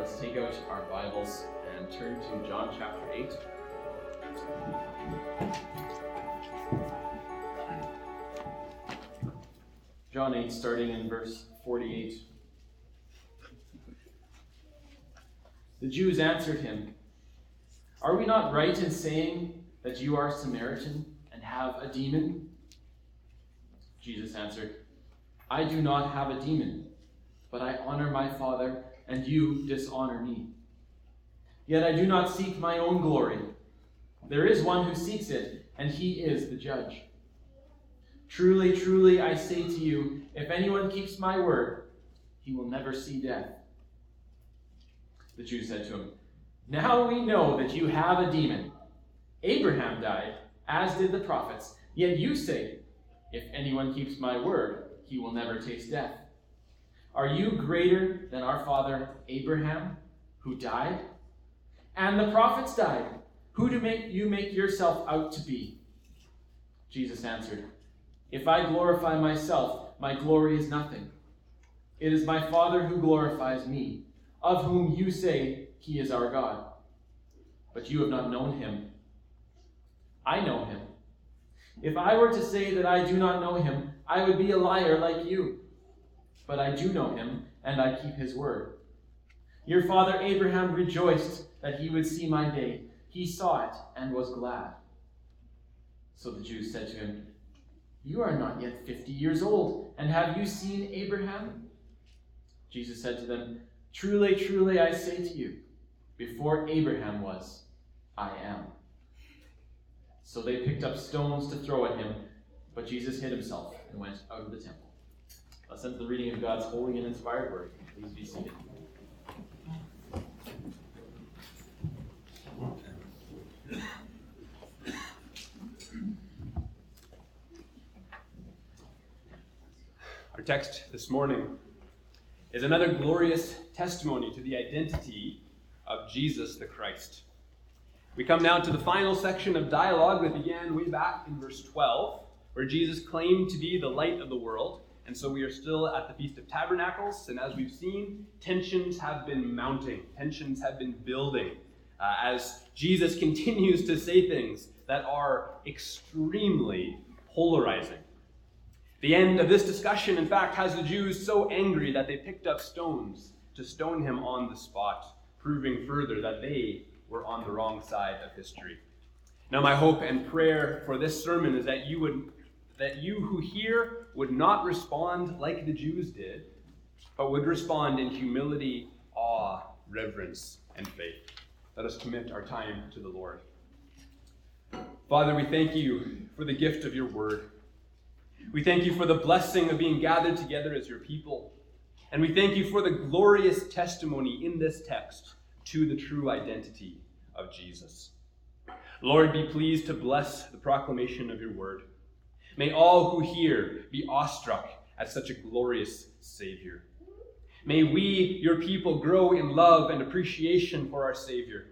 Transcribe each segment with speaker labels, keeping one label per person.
Speaker 1: let's take out our Bibles and turn to John chapter 8. John 8, starting in verse 48. The Jews answered him, Are we not right in saying that you are Samaritan and have a demon? Jesus answered, I do not have a demon, but I honor my Father, and you dishonor me. Yet I do not seek my own glory. There is one who seeks it, and he is the judge. Truly, truly, I say to you, if anyone keeps my word, he will never see death. The Jews said to him, Now we know that you have a demon. Abraham died, as did the prophets, yet you say, If anyone keeps my word, he will never taste death. Are you greater than our father Abraham, who died? And the prophets died. Who do make you make yourself out to be? Jesus answered, If I glorify myself, my glory is nothing. It is my Father who glorifies me, of whom you say he is our God. But you have not known him. I know him. If I were to say that I do not know him, I would be a liar like you. But I do know him, and I keep his word. Your father Abraham rejoiced that he would see my day. He saw it and was glad. So the Jews said to him, You are not yet fifty years old, and have you seen Abraham? Jesus said to them, Truly, truly, I say to you, before Abraham was, I am. So they picked up stones to throw at him, but Jesus hid himself and went out of the temple. To the reading of God's holy and inspired word. Please be seated.
Speaker 2: Our text this morning is another glorious testimony to the identity of Jesus the Christ. We come now to the final section of dialogue that began way back in verse 12, where Jesus claimed to be the light of the world. And so we are still at the Feast of Tabernacles, and as we've seen, tensions have been mounting, tensions have been building uh, as Jesus continues to say things that are extremely polarizing. The end of this discussion, in fact, has the Jews so angry that they picked up stones to stone him on the spot, proving further that they were on the wrong side of history. Now, my hope and prayer for this sermon is that you would that you who hear would not respond like the Jews did, but would respond in humility, awe, reverence, and faith. Let us commit our time to the Lord. Father, we thank you for the gift of your word. We thank you for the blessing of being gathered together as your people. And we thank you for the glorious testimony in this text to the true identity of Jesus. Lord, be pleased to bless the proclamation of your word. May all who hear be awestruck at such a glorious Savior. May we, your people, grow in love and appreciation for our Savior.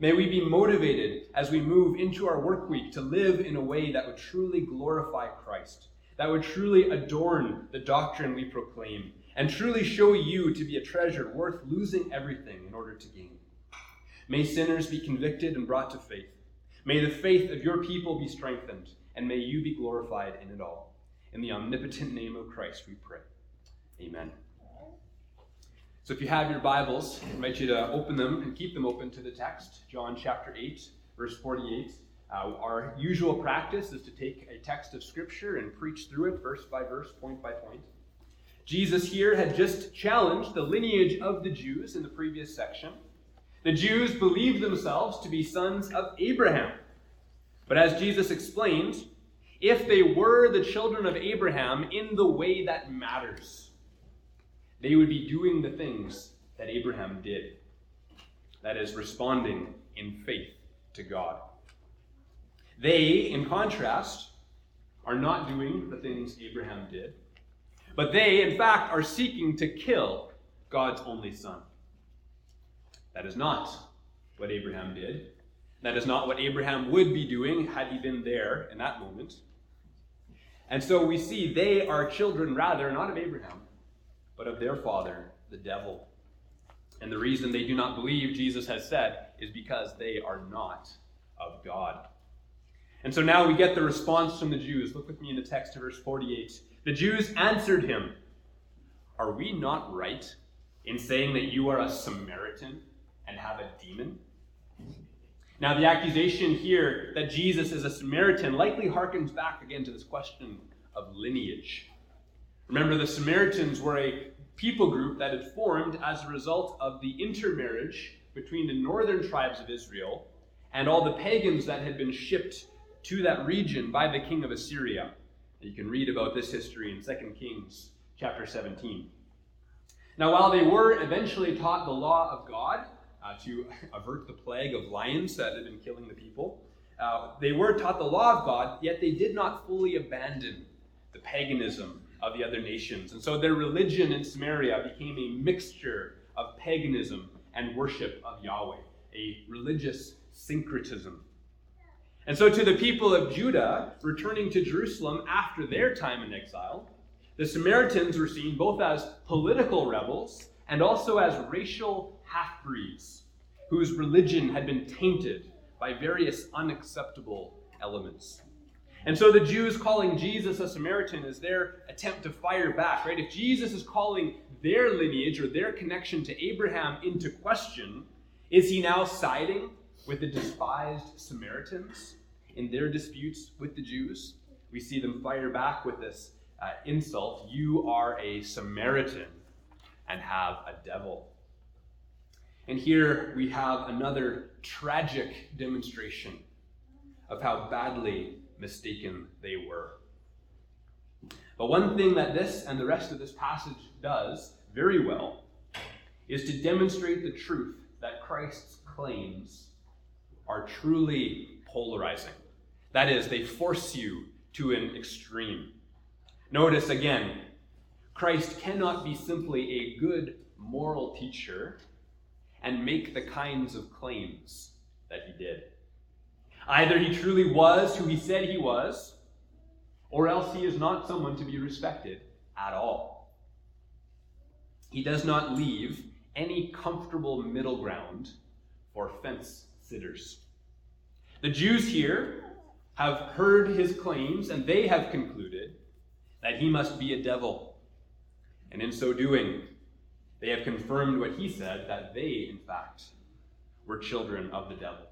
Speaker 2: May we be motivated as we move into our work week to live in a way that would truly glorify Christ, that would truly adorn the doctrine we proclaim, and truly show you to be a treasure worth losing everything in order to gain. May sinners be convicted and brought to faith. May the faith of your people be strengthened, and may you be glorified in it all. In the omnipotent name of Christ we pray. Amen. So if you have your Bibles, I invite you to open them and keep them open to the text, John chapter 8, verse 48. Uh, our usual practice is to take a text of Scripture and preach through it verse by verse, point by point. Jesus here had just challenged the lineage of the Jews in the previous section. The Jews believed themselves to be sons of Abraham. But as Jesus explained, if they were the children of Abraham in the way that matters, they would be doing the things that Abraham did. That is, responding in faith to God. They, in contrast, are not doing the things Abraham did, but they, in fact, are seeking to kill God's only son. That is not what Abraham did. That is not what Abraham would be doing had he been there in that moment. And so we see they are children, rather, not of Abraham, but of their father, the devil. And the reason they do not believe, Jesus has said, is because they are not of God. And so now we get the response from the Jews. Look with me in the text to verse 48. The Jews answered him, Are we not right in saying that you are a Samaritan and have a demon? Now, the accusation here that Jesus is a Samaritan likely harkens back again to this question of lineage. Remember, the Samaritans were a people group that had formed as a result of the intermarriage between the northern tribes of Israel and all the pagans that had been shipped to that region by the king of Assyria. You can read about this history in 2 Kings chapter 17. Now, while they were eventually taught the law of God to avert the plague of lions that had been killing the people, uh, they were taught the law of God, yet they did not fully abandon the paganism of the other nations. And so their religion in Samaria became a mixture of paganism and worship of Yahweh, a religious syncretism. And so, to the people of Judah returning to Jerusalem after their time in exile, the Samaritans were seen both as political rebels and also as racial half breeds whose religion had been tainted by various unacceptable elements. And so the Jews calling Jesus a Samaritan is their attempt to fire back, right? If Jesus is calling their lineage or their connection to Abraham into question, is he now siding with the despised Samaritans? in their disputes with the Jews. We see them fire back with this uh, insult You are a Samaritan and have a devil. And here we have another tragic demonstration of how badly mistaken they were. But one thing that this and the rest of this passage does very well is to demonstrate the truth that Christ's claims are truly polarizing. That is, they force you to an extreme. Notice again, Christ cannot be simply a good moral teacher and make the kinds of claims that he did. Either he truly was who he said he was, or else he is not someone to be respected at all. He does not leave any comfortable middle ground for fence sitters. The Jews here have heard his claims, and they have concluded that he must be a devil. And in so doing, they have confirmed what he said that they, in fact, were children of the devil.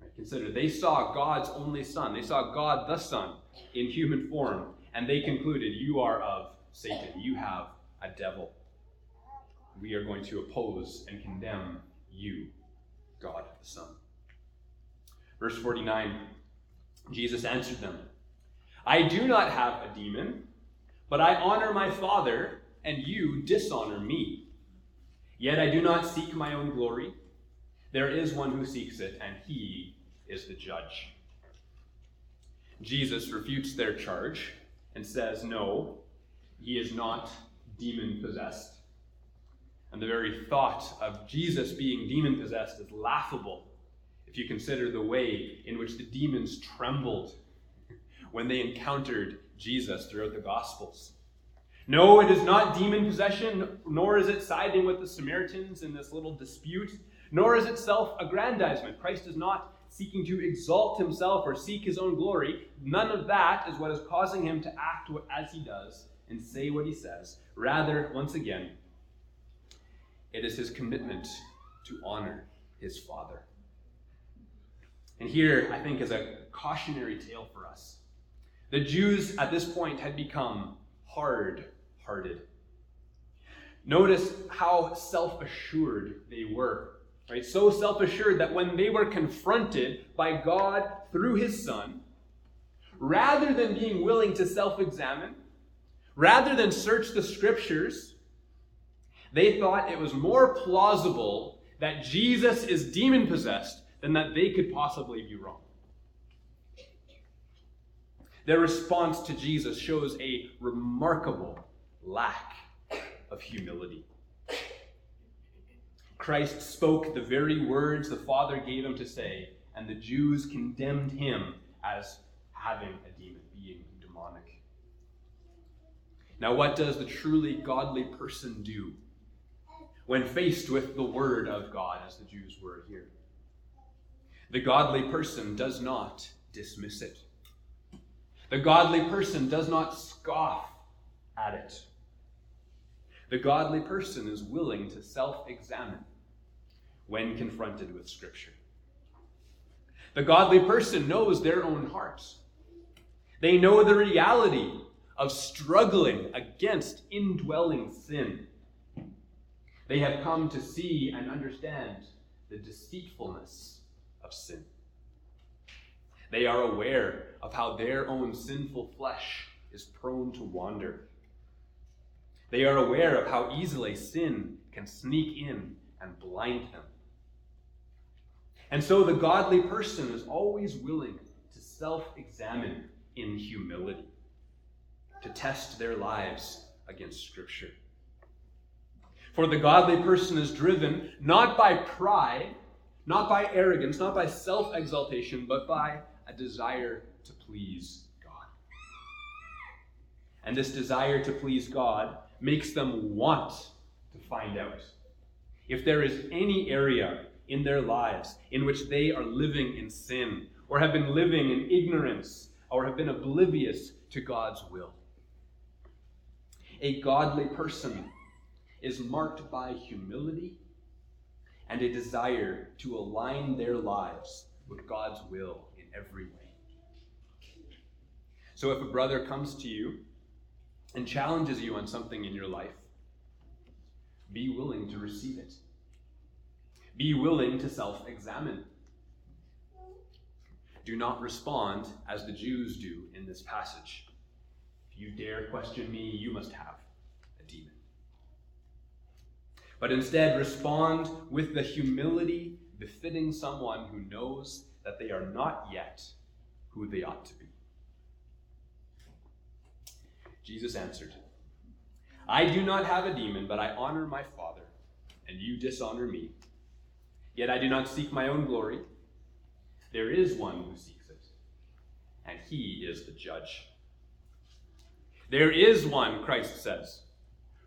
Speaker 2: Right? Consider, they saw God's only Son, they saw God the Son in human form, and they concluded, You are of Satan, you have a devil. We are going to oppose and condemn you, God the Son. Verse 49 Jesus answered them, I do not have a demon, but I honor my Father, and you dishonor me. Yet I do not seek my own glory. There is one who seeks it, and he is the judge. Jesus refutes their charge and says, No, he is not demon possessed. And the very thought of Jesus being demon possessed is laughable if you consider the way in which the demons trembled when they encountered Jesus throughout the Gospels. No, it is not demon possession, nor is it siding with the Samaritans in this little dispute, nor is it self aggrandizement. Christ is not seeking to exalt himself or seek his own glory. None of that is what is causing him to act as he does and say what he says. Rather, once again, it is his commitment to honor his Father. And here, I think, is a cautionary tale for us. The Jews at this point had become hard Notice how self assured they were. Right? So self assured that when they were confronted by God through his Son, rather than being willing to self examine, rather than search the scriptures, they thought it was more plausible that Jesus is demon possessed than that they could possibly be wrong. Their response to Jesus shows a remarkable lack of humility. Christ spoke the very words the Father gave him to say, and the Jews condemned him as having a demon, being demonic. Now, what does the truly godly person do when faced with the Word of God, as the Jews were here. The godly person does not dismiss it. The godly person does not scoff at it. The godly person is willing to self examine when confronted with Scripture. The godly person knows their own hearts. They know the reality of struggling against indwelling sin. They have come to see and understand the deceitfulness of sin. They are aware of how their own sinful flesh is prone to wander. They are aware of how easily sin can sneak in and blind them. And so the godly person is always willing to self examine in humility, to test their lives against Scripture. For the godly person is driven not by pride, not by arrogance, not by self exaltation, but by a desire to please God. And this desire to please God makes them want to find out if there is any area in their lives in which they are living in sin, or have been living in ignorance, or have been oblivious to God's will. A godly person is marked by humility and a desire to align their lives with God's will in every way. So if a brother comes to you and challenges you on something in your life, be willing to receive it. Be willing to self examine. Do not respond as the Jews do in this passage. If you dare question me, you must have a demon. But instead, respond with the humility befitting someone who knows that they are not yet who they ought to be. Jesus answered, I do not have a demon, but I honor my Father, and you dishonor me. Yet I do not seek my own glory. There is one who seeks it, and he is the judge. There is one, Christ says,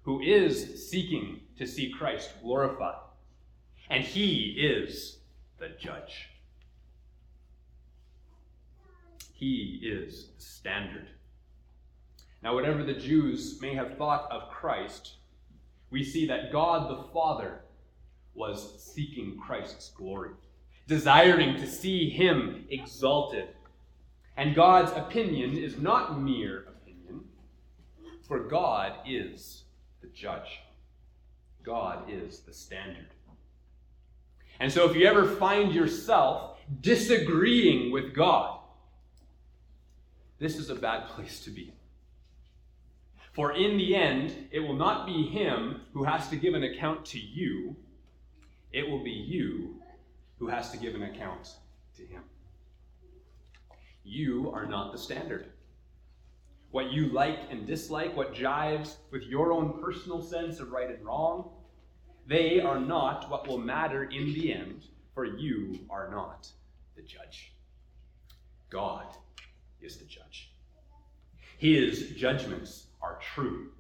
Speaker 2: who is seeking to see Christ glorified, and he is the judge. He is the standard. Now, whatever the Jews may have thought of Christ, we see that God the Father was seeking Christ's glory, desiring to see him exalted. And God's opinion is not mere opinion, for God is the judge. God is the standard. And so if you ever find yourself disagreeing with God, this is a bad place to be. For in the end, it will not be him who has to give an account to you, it will be you who has to give an account to him. You are not the standard. What you like and dislike, what jives with your own personal sense of right and wrong, they are not what will matter in the end, for you are not the judge. God is the judge. His judgments are true,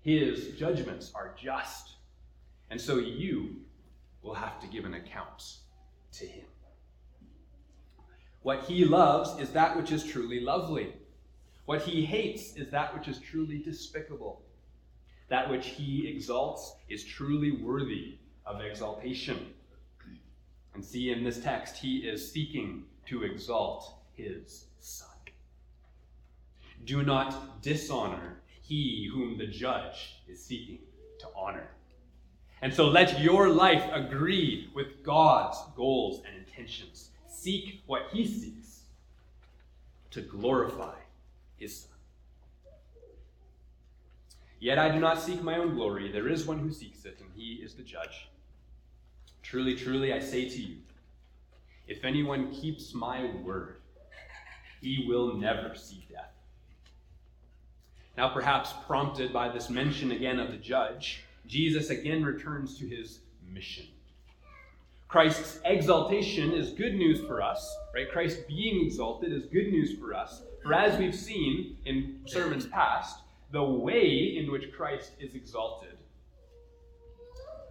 Speaker 2: His judgments are just. And so you will have to give an account to Him. What He loves is that which is truly lovely. What He hates is that which is truly despicable. That which He exalts is truly worthy of exaltation. And see, in this text, He is seeking to exalt His Son. Do not dishonor he whom the judge is seeking to honor. And so let your life agree with God's goals and intentions. Seek what he seeks to glorify his Son. Yet I do not seek my own glory. There is one who seeks it, and he is the judge. Truly, truly, I say to you, if anyone keeps my word, he will never see death. Now, perhaps prompted by this mention again of the judge, Jesus again returns to his mission. Christ's exaltation is good news for us, right? Christ being exalted is good news for us. For as we've seen in sermons past, the way in which Christ is exalted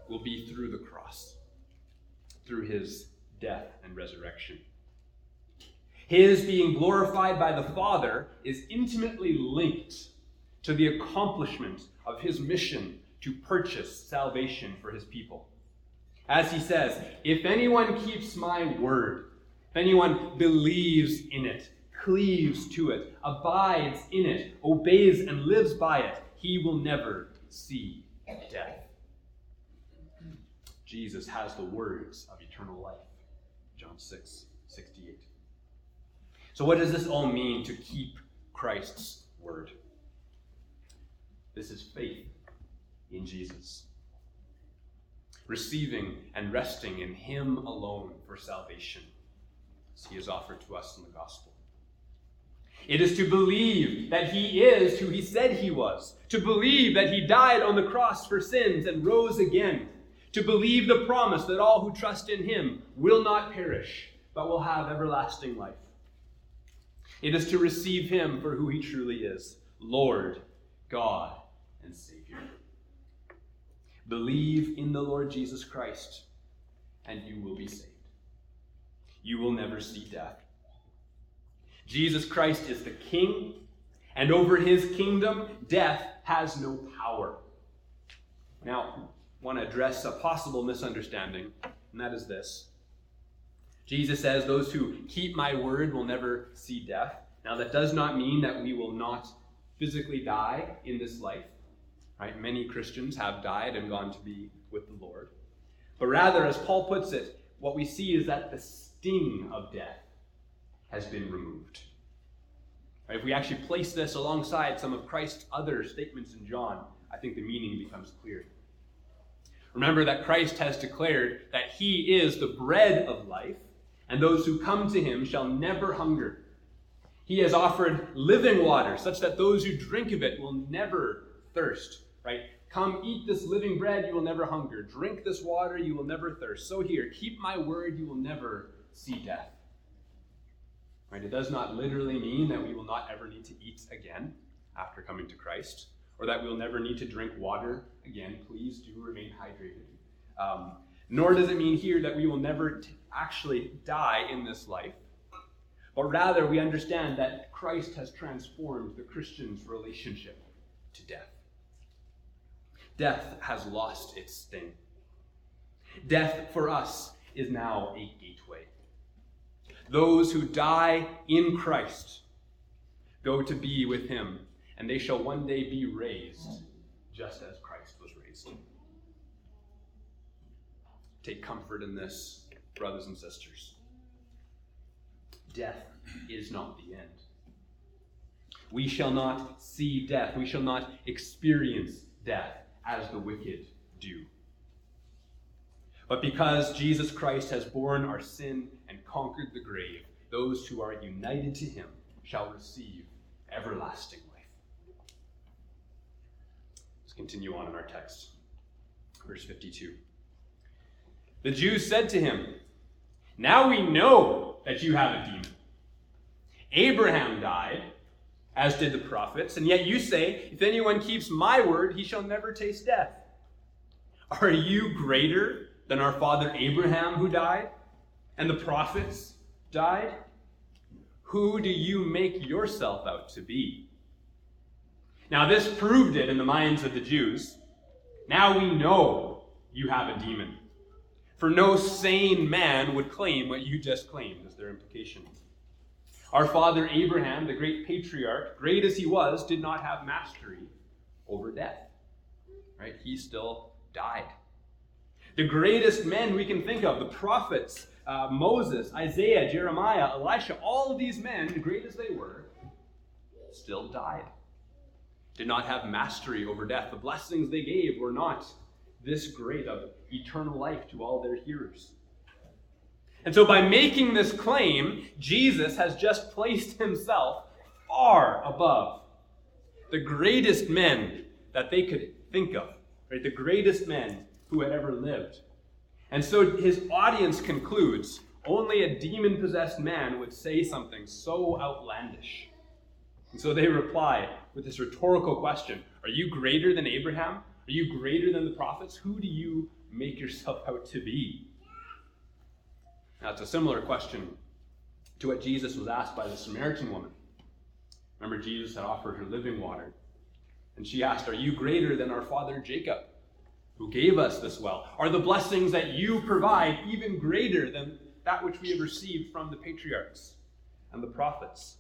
Speaker 2: will be through the cross, through his death and resurrection. His being glorified by the Father is intimately linked to the accomplishment of his mission to purchase salvation for his people. As he says, if anyone keeps my word, if anyone believes in it, cleaves to it, abides in it, obeys and lives by it, he will never see death. Jesus has the words of eternal life. John 6, 68. So, what does this all mean to keep Christ's word? This is faith in Jesus, receiving and resting in Him alone for salvation, as He is offered to us in the gospel. It is to believe that He is who He said He was, to believe that He died on the cross for sins and rose again, to believe the promise that all who trust in Him will not perish, but will have everlasting life. It is to receive Him for who He truly is Lord, God, and Savior. Believe in the Lord Jesus Christ, and you will be saved. You will never see death. Jesus Christ is the King, and over his kingdom, death has no power. Now, I want to address a possible misunderstanding, and that is this. Jesus says, Those who keep my word will never see death. Now, that does not mean that we will not physically die in this life. Right? Many Christians have died and gone to be with the Lord. But rather, as Paul puts it, what we see is that the sting of death has been removed. Right? If we actually place this alongside some of Christ's other statements in John, I think the meaning becomes clear. Remember that Christ has declared that he is the bread of life, and those who come to him shall never hunger. He has offered living water, such that those who drink of it will never thirst right? Come eat this living bread, you will never hunger. Drink this water, you will never thirst. So here, keep my word, you will never see death. Right? It does not literally mean that we will not ever need to eat again after coming to Christ, or that we'll never need to drink water again. Please do remain hydrated. Um, nor does it mean here that we will never t- actually die in this life, but rather we understand that Christ has transformed the Christian's relationship to death. Death has lost its sting. Death for us is now a gateway. Those who die in Christ go to be with him, and they shall one day be raised just as Christ was raised. Take comfort in this, brothers and sisters. Death is not the end. We shall not see death. We shall not experience death as the wicked do. But because Jesus Christ has borne our sin and conquered the grave, those who are united to him shall receive everlasting life. Let's continue on in our text. Verse 52. The Jews said to him, Now we know that you have a demon. Abraham died as did the prophets. And yet you say, If anyone keeps my word, he shall never taste death. Are you greater than our father Abraham who died? And the prophets died? Who do you make yourself out to be? Now, this proved it in the minds of the Jews. Now we know you have a demon. For no sane man would claim what you just claimed, is their implication. Our father Abraham, the great patriarch, great as he was, did not have mastery over death. Right? He still died. The greatest men we can think of, the prophets, uh, Moses, Isaiah, Jeremiah, Elisha, all of these men, great as they were, still died. Did not have mastery over death. The blessings they gave were not this great of eternal life to all their hearers. And so, by making this claim, Jesus has just placed himself far above the greatest men that they could think of, right? The greatest men who had ever lived. And so his audience concludes only a demon possessed man would say something so outlandish. And so they reply with this rhetorical question Are you greater than Abraham? Are you greater than the prophets? Who do you make yourself out to be? Now, it's a similar question to what Jesus was asked by the Samaritan woman. Remember, Jesus had offered her living water. And she asked, Are you greater than our father Jacob, who gave us this well? Are the blessings that you provide even greater than that which we have received from the patriarchs and the prophets?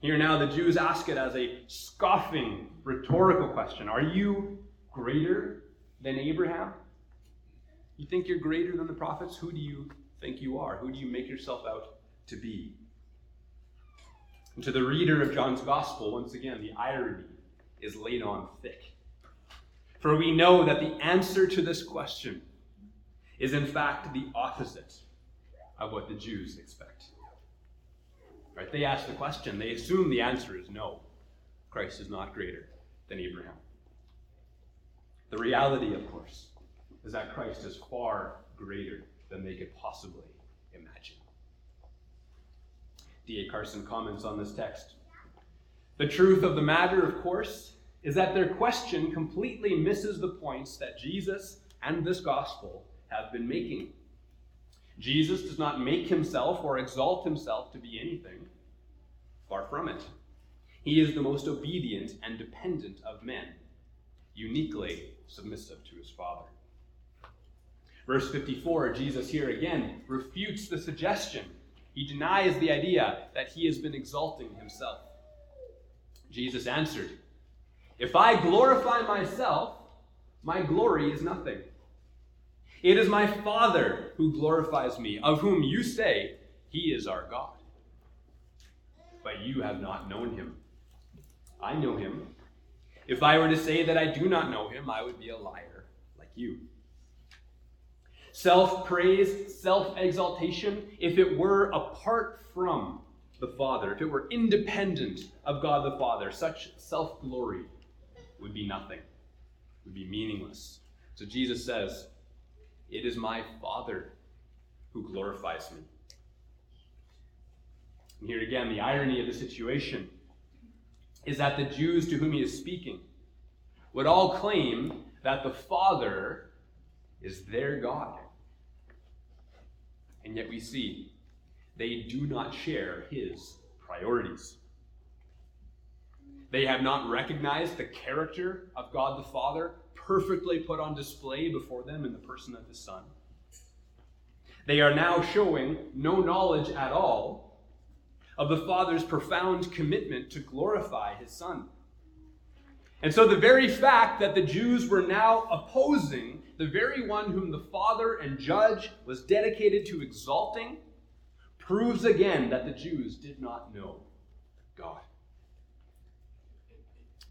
Speaker 2: Here now, the Jews ask it as a scoffing, rhetorical question Are you greater than Abraham? You think you're greater than the prophets? Who do you think you are? Who do you make yourself out to be? And to the reader of John's Gospel, once again, the irony is laid on thick. For we know that the answer to this question is, in fact, the opposite of what the Jews expect. Right? They ask the question, they assume the answer is no. Christ is not greater than Abraham. The reality, of course, is that Christ is far greater than they could possibly imagine. D.A. Carson comments on this text. The truth of the matter, of course, is that their question completely misses the points that Jesus and this gospel have been making. Jesus does not make himself or exalt himself to be anything. Far from it. He is the most obedient and dependent of men, uniquely submissive to his Father. Verse 54, Jesus here again refutes the suggestion. He denies the idea that he has been exalting himself. Jesus answered, If I glorify myself, my glory is nothing. It is my Father who glorifies me, of whom you say he is our God. But you have not known him. I know him. If I were to say that I do not know him, I would be a liar like you. Self praise, self exaltation, if it were apart from the Father, if it were independent of God the Father, such self glory would be nothing, would be meaningless. So Jesus says, It is my Father who glorifies me. And here again, the irony of the situation is that the Jews to whom he is speaking would all claim that the Father is their God. And yet we see they do not share his priorities. They have not recognized the character of God the Father perfectly put on display before them in the person of his Son. They are now showing no knowledge at all of the Father's profound commitment to glorify his Son. And so, the very fact that the Jews were now opposing the very one whom the Father and Judge was dedicated to exalting proves again that the Jews did not know God.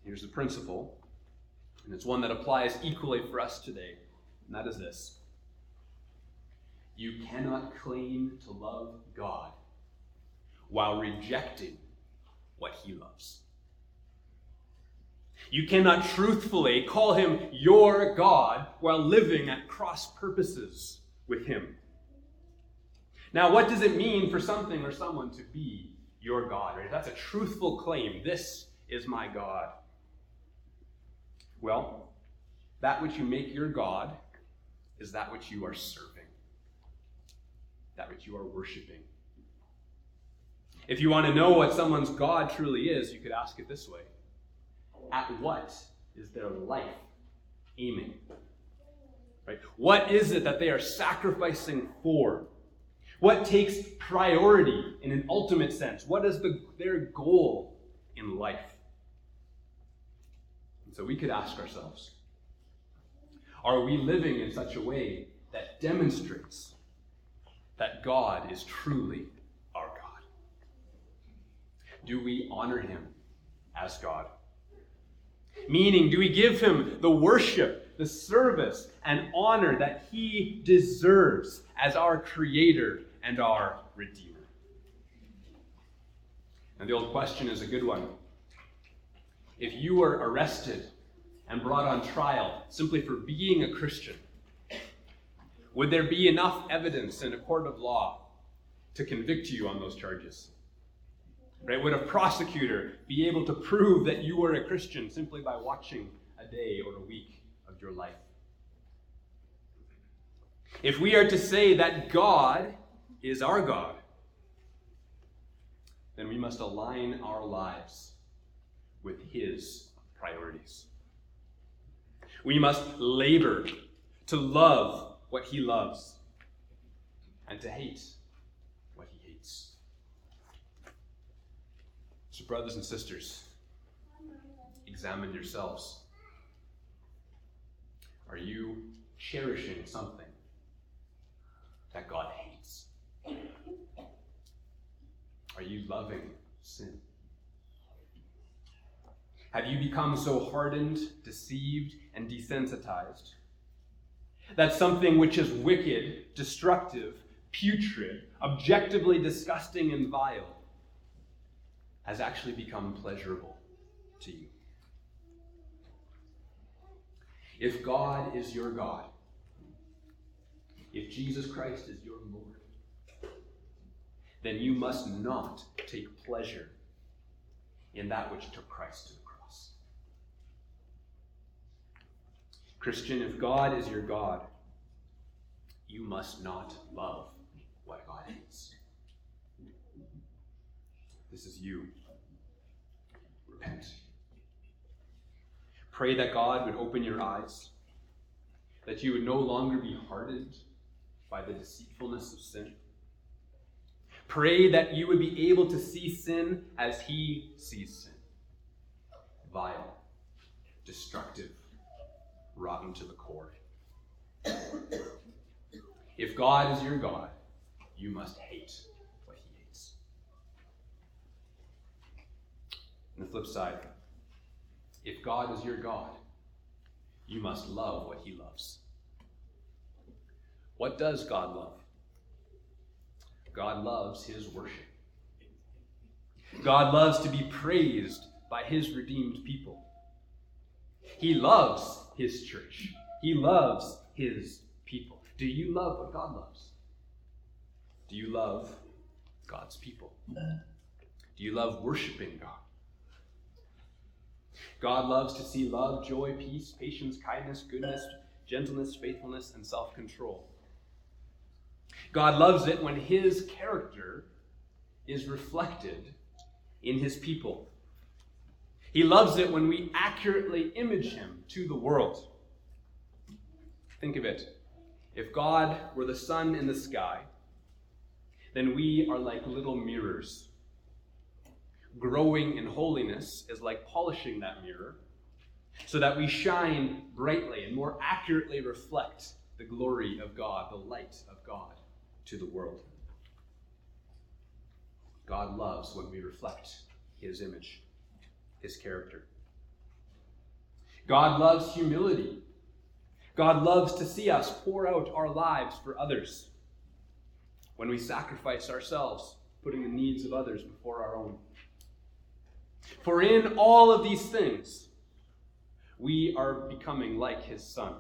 Speaker 2: Here's the principle, and it's one that applies equally for us today, and that is this You cannot claim to love God while rejecting what he loves. You cannot truthfully call him your God while living at cross purposes with him. Now, what does it mean for something or someone to be your God? Right? That's a truthful claim. This is my God. Well, that which you make your God is that which you are serving, that which you are worshiping. If you want to know what someone's God truly is, you could ask it this way At what is their life aiming? Right? What is it that they are sacrificing for? What takes priority in an ultimate sense? What is the, their goal in life? And so we could ask ourselves Are we living in such a way that demonstrates that God is truly our God? Do we honor him as God? Meaning, do we give him the worship, the service, and honor that he deserves as our creator and our Redeemer. And the old question is a good one. If you were arrested and brought on trial simply for being a Christian, would there be enough evidence in a court of law to convict you on those charges? Right? Would a prosecutor be able to prove that you were a Christian simply by watching a day or a week of your life? if we are to say that God is our God, then we must align our lives with His priorities. We must labor to love what He loves and to hate what He hates. So, brothers and sisters, examine yourselves. Are you cherishing something that God hates? Are you loving sin? Have you become so hardened, deceived, and desensitized that something which is wicked, destructive, putrid, objectively disgusting, and vile has actually become pleasurable to you? If God is your God, if Jesus Christ is your Lord, then you must not take pleasure in that which took Christ to the cross. Christian, if God is your God, you must not love what God hates. This is you. Repent. Pray that God would open your eyes, that you would no longer be hardened by the deceitfulness of sin. Pray that you would be able to see sin as He sees sin vile, destructive, rotten to the core. If God is your God, you must hate what He hates. On the flip side, if God is your God, you must love what he loves. What does God love? God loves his worship. God loves to be praised by his redeemed people. He loves his church. He loves his people. Do you love what God loves? Do you love God's people? Do you love worshiping God? God loves to see love, joy, peace, patience, kindness, goodness, gentleness, faithfulness, and self control. God loves it when His character is reflected in His people. He loves it when we accurately image Him to the world. Think of it. If God were the sun in the sky, then we are like little mirrors growing in holiness is like polishing that mirror so that we shine brightly and more accurately reflect the glory of God, the light of God to the world. God loves when we reflect his image, his character. God loves humility. God loves to see us pour out our lives for others when we sacrifice ourselves, putting the needs of others before our own. For in all of these things, we are becoming like his son.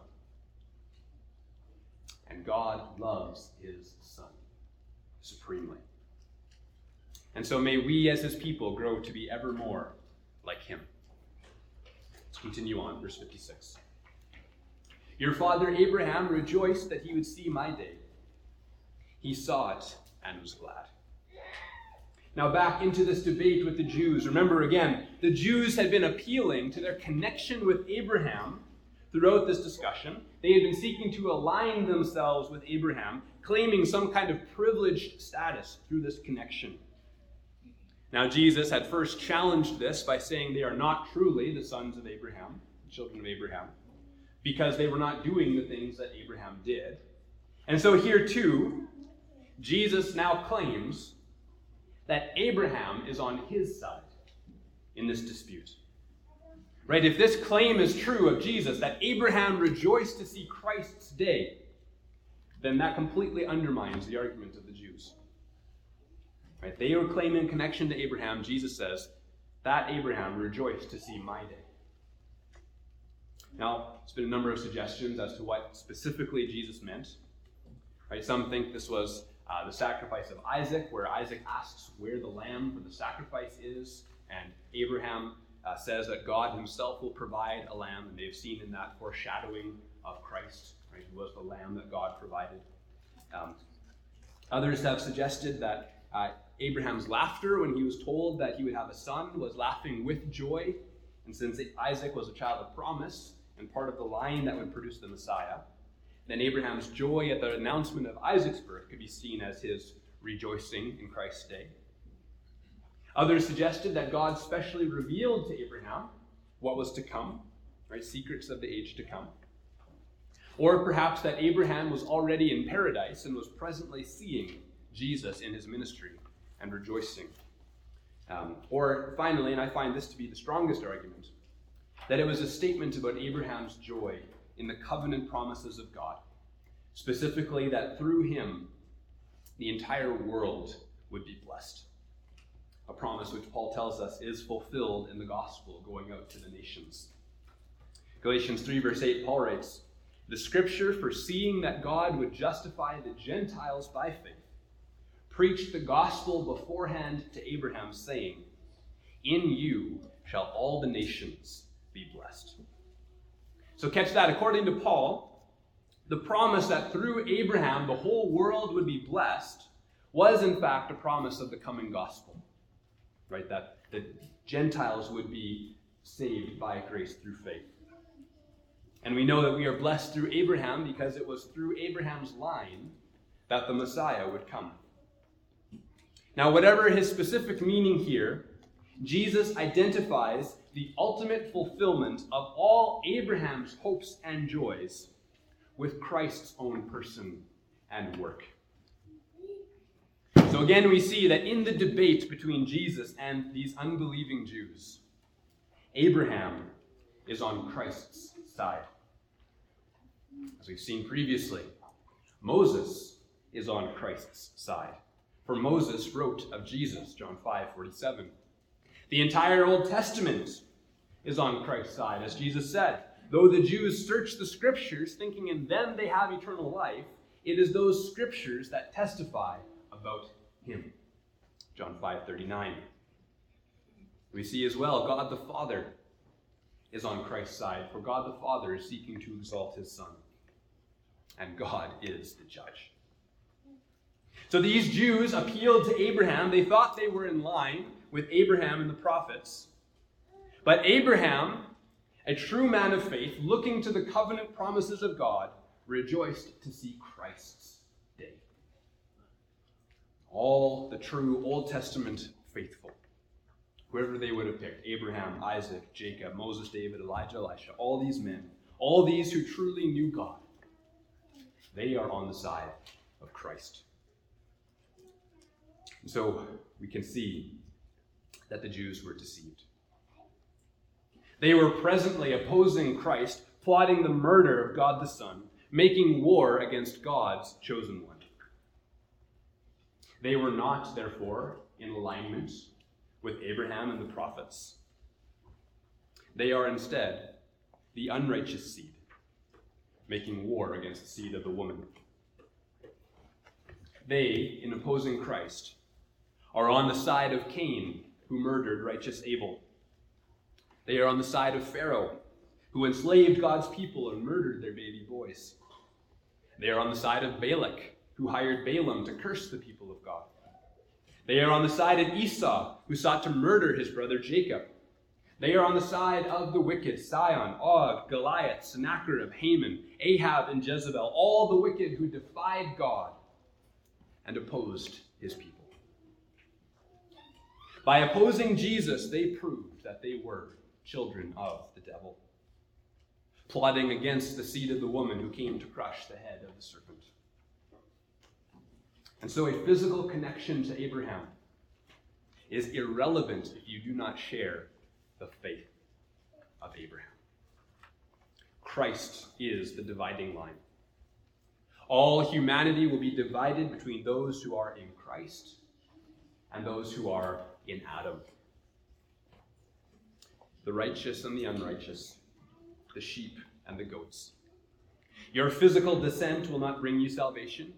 Speaker 2: And God loves his son supremely. And so may we as his people grow to be ever more like him. Let's continue on, verse 56. Your father Abraham rejoiced that he would see my day. He saw it and was glad. Now, back into this debate with the Jews. Remember again, the Jews had been appealing to their connection with Abraham throughout this discussion. They had been seeking to align themselves with Abraham, claiming some kind of privileged status through this connection. Now, Jesus had first challenged this by saying they are not truly the sons of Abraham, the children of Abraham, because they were not doing the things that Abraham did. And so here too, Jesus now claims that Abraham is on his side in this dispute. Right? If this claim is true of Jesus, that Abraham rejoiced to see Christ's day, then that completely undermines the argument of the Jews. Right? They are claiming connection to Abraham. Jesus says, that Abraham rejoiced to see my day. Now, there's been a number of suggestions as to what specifically Jesus meant. Right? Some think this was uh, the sacrifice of Isaac, where Isaac asks where the lamb for the sacrifice is, and Abraham uh, says that God himself will provide a lamb, and they've seen in that foreshadowing of Christ. Right? who was the lamb that God provided. Um, others have suggested that uh, Abraham's laughter when he was told that he would have a son was laughing with joy. And since Isaac was a child of promise and part of the line that would produce the Messiah, then Abraham's joy at the announcement of Isaac's birth could be seen as his rejoicing in Christ's day. Others suggested that God specially revealed to Abraham what was to come, right? Secrets of the age to come. Or perhaps that Abraham was already in paradise and was presently seeing Jesus in his ministry and rejoicing. Um, or finally, and I find this to be the strongest argument, that it was a statement about Abraham's joy in the covenant promises of God, specifically that through him the entire world would be blessed. A promise which Paul tells us is fulfilled in the gospel going out to the nations. Galatians 3, verse 8, Paul writes, The scripture foreseeing that God would justify the Gentiles by faith preached the gospel beforehand to Abraham, saying, In you shall all the nations be blessed. So, catch that. According to Paul, the promise that through Abraham the whole world would be blessed was, in fact, a promise of the coming gospel. Right? That the Gentiles would be saved by grace through faith. And we know that we are blessed through Abraham because it was through Abraham's line that the Messiah would come. Now, whatever his specific meaning here, Jesus identifies the ultimate fulfillment of all Abraham's hopes and joys with Christ's own person and work. So again, we see that in the debate between Jesus and these unbelieving Jews, Abraham is on Christ's side. As we've seen previously, Moses is on Christ's side. For Moses wrote of Jesus, John 5 47. The entire Old Testament is on Christ's side, as Jesus said. Though the Jews search the scriptures, thinking in them they have eternal life, it is those scriptures that testify about him. John 5 39. We see as well God the Father is on Christ's side, for God the Father is seeking to exalt his Son, and God is the judge. So these Jews appealed to Abraham. They thought they were in line with Abraham and the prophets. But Abraham, a true man of faith, looking to the covenant promises of God, rejoiced to see Christ's day. All the true Old Testament faithful, whoever they would have picked Abraham, Isaac, Jacob, Moses, David, Elijah, Elisha, all these men, all these who truly knew God, they are on the side of Christ. So we can see that the Jews were deceived. They were presently opposing Christ, plotting the murder of God the Son, making war against God's chosen one. They were not, therefore, in alignment with Abraham and the prophets. They are instead the unrighteous seed, making war against the seed of the woman. They, in opposing Christ, are on the side of Cain, who murdered righteous Abel. They are on the side of Pharaoh, who enslaved God's people and murdered their baby boys. They are on the side of Balak, who hired Balaam to curse the people of God. They are on the side of Esau, who sought to murder his brother Jacob. They are on the side of the wicked Sihon, Og, Goliath, Sennacherib, Haman, Ahab, and Jezebel, all the wicked who defied God and opposed his people. By opposing Jesus, they proved that they were children of the devil, plotting against the seed of the woman who came to crush the head of the serpent. And so, a physical connection to Abraham is irrelevant if you do not share the faith of Abraham. Christ is the dividing line. All humanity will be divided between those who are in Christ and those who are in Adam. The righteous and the unrighteous, the sheep and the goats. Your physical descent will not bring you salvation.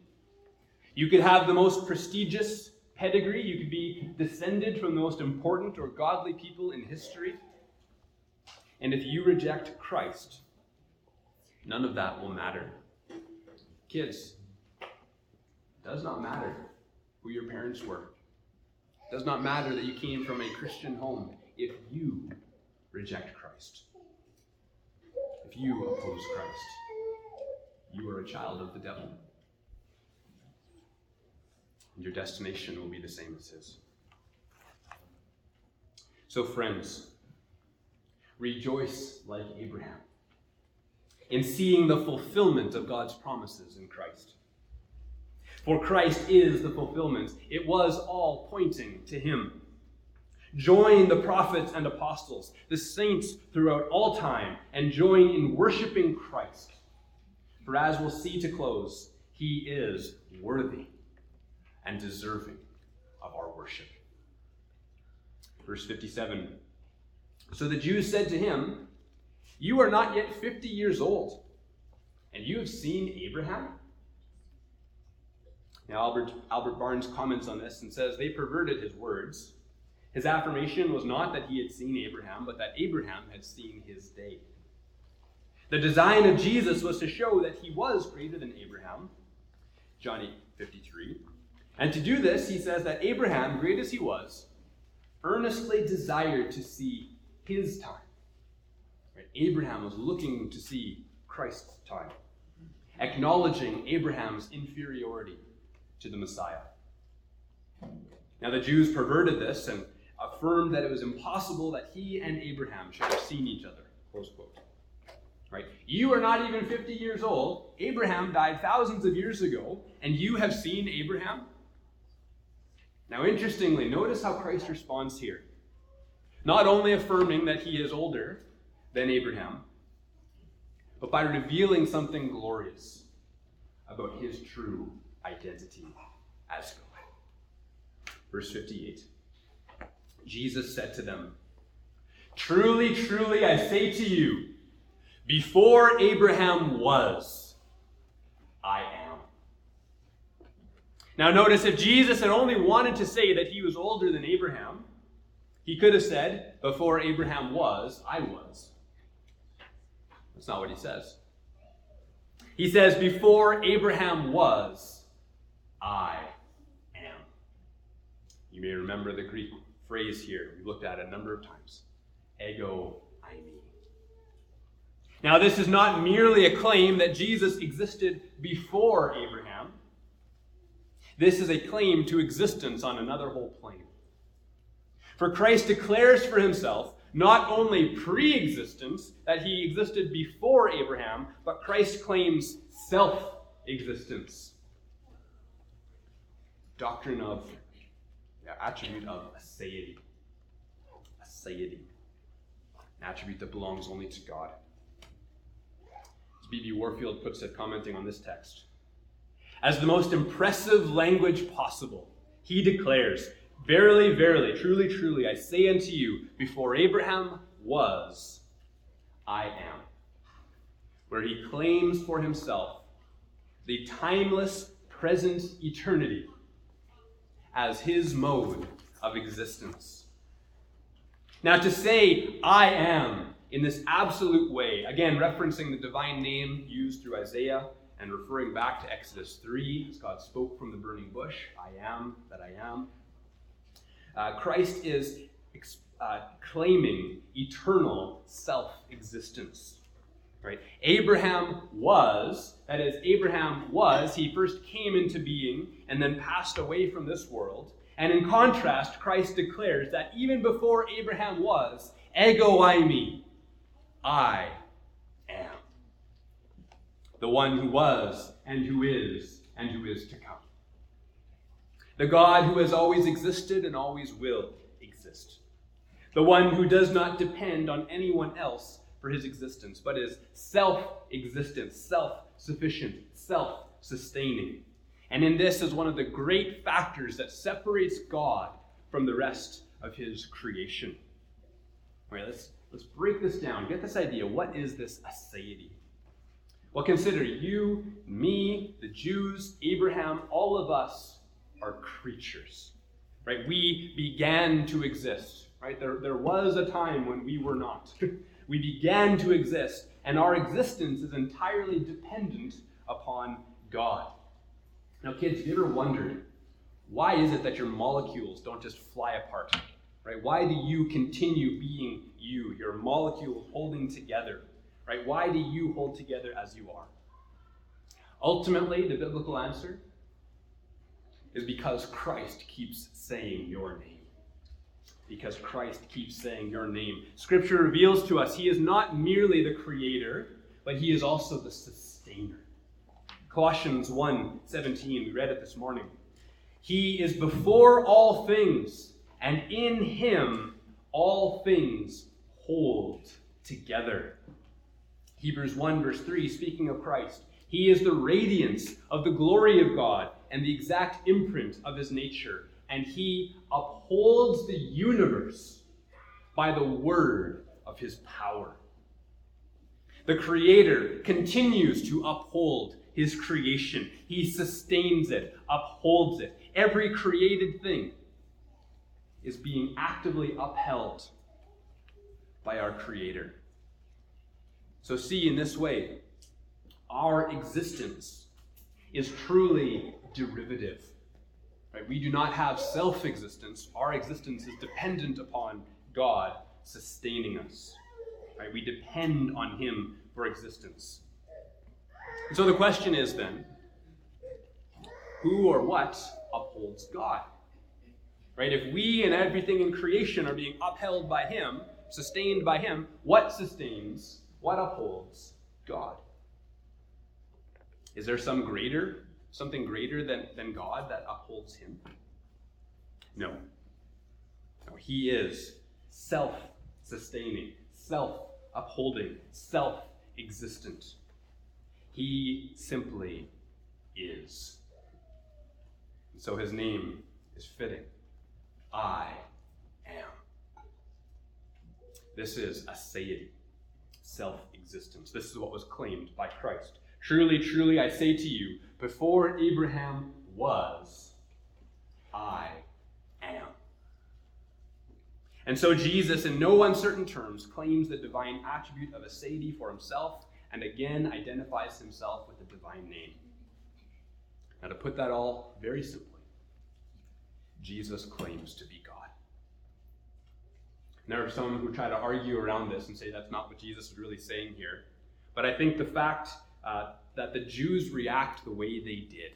Speaker 2: You could have the most prestigious pedigree, you could be descended from the most important or godly people in history. And if you reject Christ, none of that will matter. Kids, it does not matter who your parents were. Does not matter that you came from a Christian home if you reject Christ. If you oppose Christ, you are a child of the devil. And your destination will be the same as his. So, friends, rejoice like Abraham in seeing the fulfillment of God's promises in Christ. For Christ is the fulfillment. It was all pointing to him. Join the prophets and apostles, the saints throughout all time, and join in worshiping Christ. For as we'll see to close, he is worthy and deserving of our worship. Verse 57 So the Jews said to him, You are not yet 50 years old, and you have seen Abraham? Now, Albert, Albert Barnes comments on this and says they perverted his words. His affirmation was not that he had seen Abraham, but that Abraham had seen his day. The design of Jesus was to show that he was greater than Abraham. John 8 53. And to do this, he says that Abraham, great as he was, earnestly desired to see his time. Right? Abraham was looking to see Christ's time, acknowledging Abraham's inferiority to the Messiah. Now, the Jews perverted this and affirmed that it was impossible that he and Abraham should have seen each other. Close quote. Right? You are not even 50 years old. Abraham died thousands of years ago, and you have seen Abraham? Now, interestingly, notice how Christ responds here. Not only affirming that he is older than Abraham, but by revealing something glorious about his true identity as God. Verse 58 Jesus said to them, Truly, truly, I say to you, before Abraham was, I am. Now, notice if Jesus had only wanted to say that he was older than Abraham, he could have said, Before Abraham was, I was. That's not what he says. He says, Before Abraham was, I am. You may remember the Greek phrase here. We've looked at it a number of times. Ego eimi. Now, this is not merely a claim that Jesus existed before Abraham. This is a claim to existence on another whole plane. For Christ declares for himself not only pre existence, that he existed before Abraham, but Christ claims self existence. Doctrine of, attribute of aseity. Aseity. An attribute that belongs only to God. As B.B. Warfield puts it, commenting on this text, as the most impressive language possible, he declares, Verily, verily, truly, truly, I say unto you, before Abraham was, I am. Where he claims for himself the timeless present eternity as his mode of existence. Now, to say, I am, in this absolute way, again, referencing the divine name used through Isaiah and referring back to Exodus 3, as God spoke from the burning bush, I am that I am. Uh, Christ is uh, claiming eternal self existence. Right? Abraham was, that is, Abraham was, he first came into being and then passed away from this world. And in contrast, Christ declares that even before Abraham was, ego eimi, I am. The one who was, and who is, and who is to come. The God who has always existed and always will exist. The one who does not depend on anyone else for his existence, but is self existent, self sufficient, self sustaining. And in this is one of the great factors that separates God from the rest of his creation. All right, let's, let's break this down. Get this idea. What is this aseity? Well, consider you, me, the Jews, Abraham, all of us are creatures. Right? We began to exist. Right? There, there was a time when we were not. we began to exist, and our existence is entirely dependent upon God. Now, kids, have you ever wondered why is it that your molecules don't just fly apart? Right? Why do you continue being you, your molecules holding together? Right? Why do you hold together as you are? Ultimately, the biblical answer is because Christ keeps saying your name. Because Christ keeps saying your name. Scripture reveals to us he is not merely the creator, but he is also the sustainer. Colossians 1 17, we read it this morning. He is before all things, and in him all things hold together. Hebrews 1, verse 3, speaking of Christ, he is the radiance of the glory of God and the exact imprint of his nature, and he upholds the universe by the word of his power. The Creator continues to uphold his creation. He sustains it, upholds it. Every created thing is being actively upheld by our Creator. So, see, in this way, our existence is truly derivative. Right? We do not have self existence. Our existence is dependent upon God sustaining us. Right? We depend on Him for existence. And so the question is then who or what upholds God? Right? If we and everything in creation are being upheld by Him, sustained by Him, what sustains, what upholds God? Is there some greater, something greater than, than God that upholds Him? No. No, He is self sustaining, self upholding, self existent. He simply is. And so his name is fitting. I am. This is aseity, self existence. This is what was claimed by Christ. Truly, truly, I say to you, before Abraham was, I am. And so Jesus, in no uncertain terms, claims the divine attribute of a aseity for himself and again identifies himself with the divine name. Now, to put that all very simply, Jesus claims to be God. There are some who try to argue around this and say that's not what Jesus is really saying here. But I think the fact uh, that the Jews react the way they did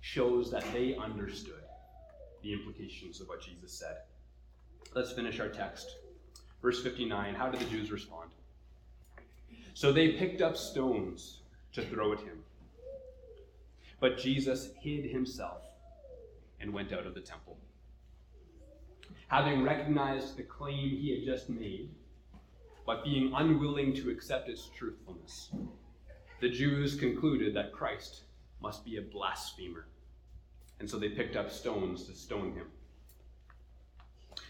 Speaker 2: shows that they understood the implications of what Jesus said. Let's finish our text. Verse 59 How did the Jews respond? So they picked up stones to throw at him. But Jesus hid himself and went out of the temple. Having recognized the claim he had just made, but being unwilling to accept its truthfulness, the Jews concluded that Christ must be a blasphemer. And so they picked up stones to stone him.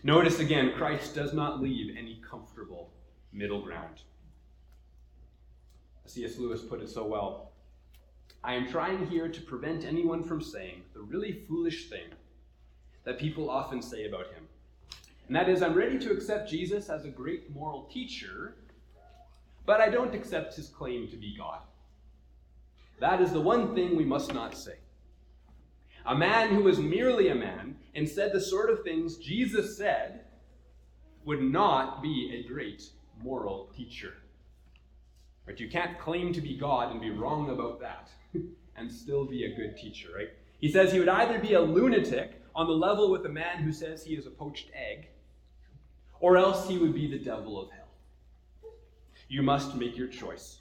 Speaker 2: Notice again, Christ does not leave any comfortable middle ground. C.S. Lewis put it so well. I am trying here to prevent anyone from saying the really foolish thing that people often say about him. And that is, I'm ready to accept Jesus as a great moral teacher, but I don't accept his claim to be God. That is the one thing we must not say. A man who was merely a man and said the sort of things Jesus said would not be a great moral teacher. Right? You can't claim to be God and be wrong about that and still be a good teacher, right? He says he would either be a lunatic on the level with a man who says he is a poached egg, or else he would be the devil of hell. You must make your choice.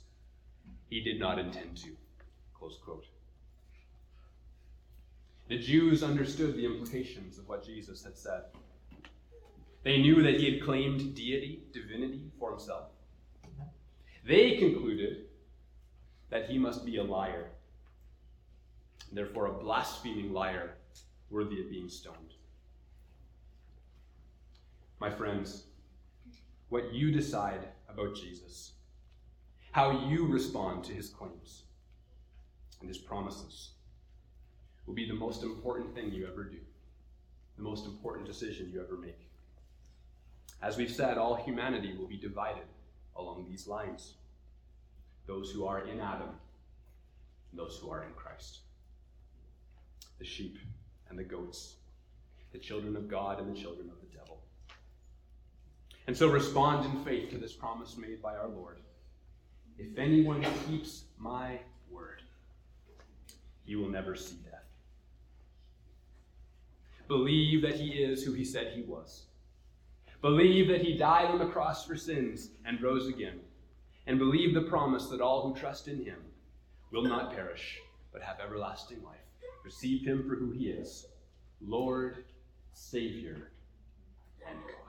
Speaker 2: He did not intend to. Close quote. The Jews understood the implications of what Jesus had said. They knew that he had claimed deity, divinity for himself. They concluded that he must be a liar therefore a blaspheming liar worthy of being stoned. My friends, what you decide about Jesus, how you respond to his claims and his promises, will be the most important thing you ever do, the most important decision you ever make. As we've said, all humanity will be divided along these lines those who are in Adam, those who are in Christ. The sheep and the goats, the children of God and the children of the devil. And so respond in faith to this promise made by our Lord. If anyone keeps my word, he will never see death. Believe that he is who he said he was. Believe that he died on the cross for sins and rose again. And believe the promise that all who trust in him will not perish, but have everlasting life. Receive him for who he is Lord, Savior, and God.